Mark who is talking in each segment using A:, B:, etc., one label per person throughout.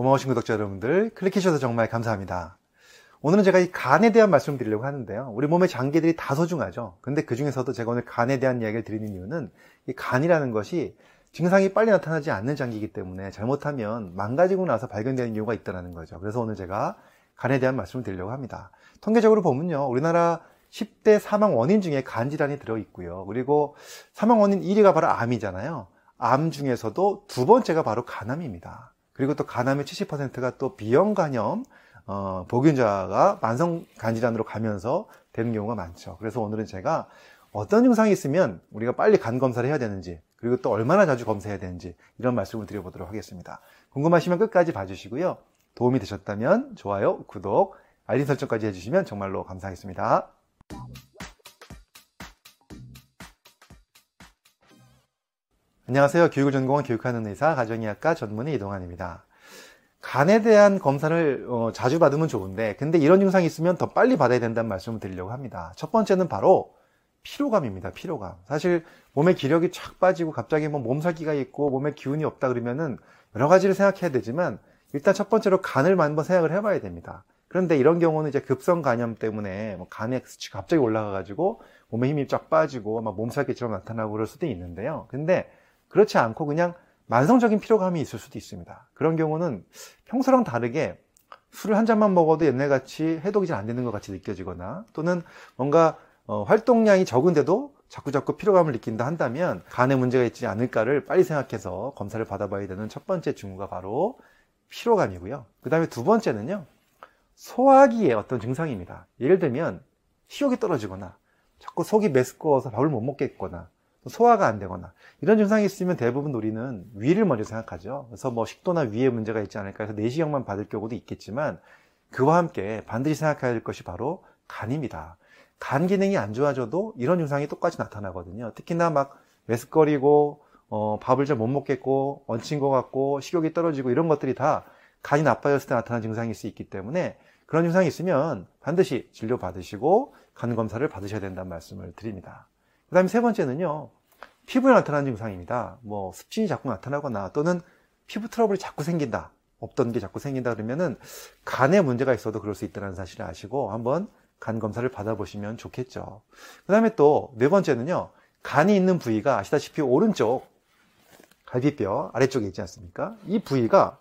A: 고마우신 구독자 여러분들 클릭해주셔서 정말 감사합니다. 오늘은 제가 이 간에 대한 말씀을 드리려고 하는데요. 우리 몸의 장기들이 다 소중하죠. 근데 그 중에서도 제가 오늘 간에 대한 이야기를 드리는 이유는 이 간이라는 것이 증상이 빨리 나타나지 않는 장기이기 때문에 잘못하면 망가지고 나서 발견되는 이유가 있다는 거죠. 그래서 오늘 제가 간에 대한 말씀을 드리려고 합니다. 통계적으로 보면요. 우리나라 10대 사망 원인 중에 간 질환이 들어있고요. 그리고 사망 원인 1위가 바로 암이잖아요. 암 중에서도 두 번째가 바로 간암입니다. 그리고 또 간암의 70%가 또 B형 간염, 어, 복균자가 만성 간질환으로 가면서 되는 경우가 많죠. 그래서 오늘은 제가 어떤 증상이 있으면 우리가 빨리 간 검사를 해야 되는지, 그리고 또 얼마나 자주 검사해야 되는지 이런 말씀을 드려보도록 하겠습니다. 궁금하시면 끝까지 봐주시고요. 도움이 되셨다면 좋아요, 구독, 알림 설정까지 해주시면 정말로 감사하겠습니다. 안녕하세요. 교육을 전공한 교육하는 의사, 가정의학과 전문의 이동환입니다. 간에 대한 검사를 어, 자주 받으면 좋은데, 근데 이런 증상이 있으면 더 빨리 받아야 된다는 말씀을 드리려고 합니다. 첫 번째는 바로 피로감입니다. 피로감. 사실 몸의 기력이 쫙 빠지고 갑자기 뭐 몸살기가 있고 몸에 기운이 없다 그러면은 여러 가지를 생각해야 되지만 일단 첫 번째로 간을 한번 생각을 해봐야 됩니다. 그런데 이런 경우는 이제 급성 간염 때문에 뭐 간의 수치가 갑자기 올라가가지고 몸에 힘이 쫙 빠지고 막 몸살기처럼 나타나고 그럴 수도 있는데요. 근데 그렇지 않고 그냥 만성적인 피로감이 있을 수도 있습니다. 그런 경우는 평소랑 다르게 술을 한 잔만 먹어도 옛날같이 해독이 잘 안 되는 것 같이 느껴지거나 또는 뭔가 어, 활동량이 적은데도 자꾸자꾸 피로감을 느낀다 한다면 간에 문제가 있지 않을까를 빨리 생각해서 검사를 받아봐야 되는 첫 번째 증후가 바로 피로감이고요. 그 다음에 두 번째는요. 소화기의 어떤 증상입니다. 예를 들면 식욕이 떨어지거나 자꾸 속이 메스꺼워서 밥을 못 먹겠거나 소화가 안 되거나 이런 증상이 있으면 대부분 우리는 위를 먼저 생각하죠. 그래서 뭐 식도나 위에 문제가 있지 않을까 해서 내시경만 받을 경우도 있겠지만 그와 함께 반드시 생각해야 될 것이 바로 간입니다. 간 기능이 안 좋아져도 이런 증상이 똑같이 나타나거든요. 특히나 막 메스꺼리고 어, 밥을 잘 못 먹겠고 얹힌 것 같고 식욕이 떨어지고 이런 것들이 다 간이 나빠졌을 때 나타나는 증상일 수 있기 때문에 그런 증상이 있으면 반드시 진료 받으시고 간 검사를 받으셔야 된다는 말씀을 드립니다. 그 다음에 세 번째는요, 피부에 나타나는 증상입니다. 뭐, 습진이 자꾸 나타나거나 또는 피부 트러블이 자꾸 생긴다. 없던 게 자꾸 생긴다 그러면은 간에 문제가 있어도 그럴 수 있다는 사실을 아시고 한번 간 검사를 받아보시면 좋겠죠. 그 다음에 또 네 번째는요, 간이 있는 부위가 아시다시피 오른쪽 갈비뼈 아래쪽에 있지 않습니까? 이 부위가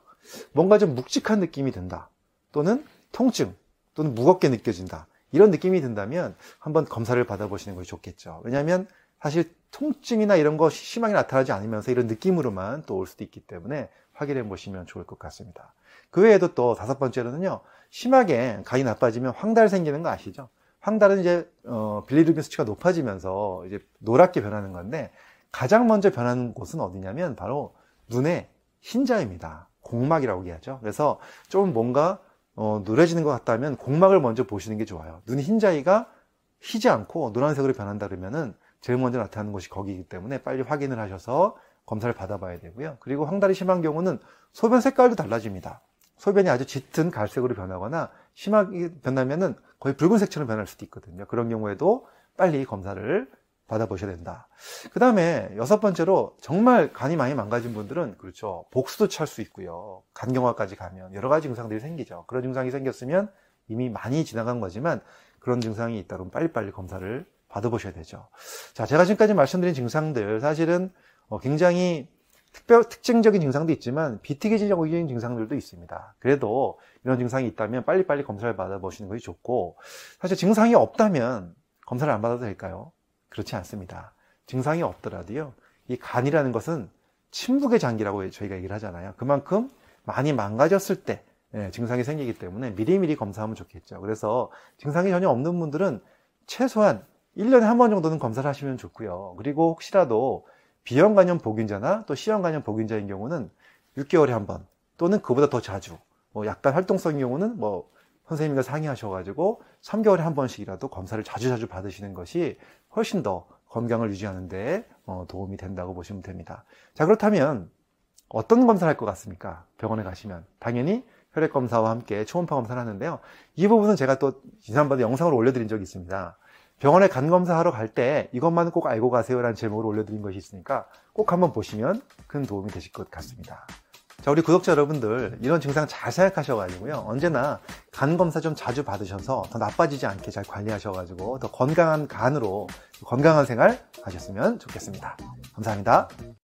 A: 뭔가 좀 묵직한 느낌이 든다. 또는 통증, 또는 무겁게 느껴진다. 이런 느낌이 든다면 한번 검사를 받아보시는 것이 좋겠죠. 왜냐하면 사실 통증이나 이런 거 심하게 나타나지 않으면서 이런 느낌으로만 또 올 수도 있기 때문에 확인해 보시면 좋을 것 같습니다. 그 외에도 또 다섯 번째로는요, 심하게 간이 나빠지면 황달 생기는 거 아시죠? 황달은 이제 어, 빌리루빈 수치가 높아지면서 이제 노랗게 변하는 건데 가장 먼저 변하는 곳은 어디냐면 바로 눈의 흰자입니다. 공막이라고 얘기하죠. 그래서 좀 뭔가 어, 누래지는 것 같다면 공막을 먼저 보시는 게 좋아요. 눈이 흰자위가 희지 않고 노란색으로 변한다 그러면은 제일 먼저 나타나는 곳이 거기이기 때문에 빨리 확인을 하셔서 검사를 받아봐야 되고요. 그리고 황달이 심한 경우는 소변 색깔도 달라집니다. 소변이 아주 짙은 갈색으로 변하거나 심하게 변하면은 거의 붉은색처럼 변할 수도 있거든요. 그런 경우에도 빨리 검사를 받아보셔야 된다. 그 다음에 여섯 번째로 정말 간이 많이 망가진 분들은 그렇죠. 복수도 찰 수 있고요. 간경화까지 가면 여러 가지 증상들이 생기죠. 그런 증상이 생겼으면 이미 많이 지나간 거지만 그런 증상이 있다 그러면 빨리빨리 검사를 받아보셔야 되죠. 자, 제가 지금까지 말씀드린 증상들 사실은 어, 굉장히 특별, 특징적인 증상도 있지만 비특이적인 증상들도 있습니다. 그래도 이런 증상이 있다면 빨리빨리 검사를 받아보시는 것이 좋고 사실 증상이 없다면 검사를 안 받아도 될까요? 그렇지 않습니다. 증상이 없더라도요. 이 간이라는 것은 침묵의 장기라고 저희가 얘기를 하잖아요. 그만큼 많이 망가졌을 때 예, 증상이 생기기 때문에 미리미리 검사하면 좋겠죠. 그래서 증상이 전혀 없는 분들은 최소한 1년에 한 번 정도는 검사를 하시면 좋고요. 그리고 혹시라도 비형 간염 보균자나 또 C형 간염 보균자인 경우는 6개월에 한 번 또는 그보다 더 자주 뭐 약간 활동성인 경우는 뭐 선생님과 상의하셔가지고 3개월에 한 번씩이라도 검사를 자주자주 받으시는 것이 훨씬 더 건강을 유지하는데 어, 도움이 된다고 보시면 됩니다. 자, 그렇다면 어떤 검사를 할 것 같습니까? 병원에 가시면. 당연히 혈액 검사와 함께 초음파 검사를 하는데요. 이 부분은 제가 또 지난번에 영상을 올려드린 적이 있습니다. 병원에 간 검사하러 갈 때 이것만은 꼭 알고 가세요라는 제목으로 올려드린 것이 있으니까 꼭 한번 보시면 큰 도움이 되실 것 같습니다. 자, 우리 구독자 여러분들 이런 증상 잘 생각하셔가지고요. 언제나 간 검사 좀 자주 받으셔서 더 나빠지지 않게 잘 관리하셔가지고 더 건강한 간으로 건강한 생활 하셨으면 좋겠습니다. 감사합니다.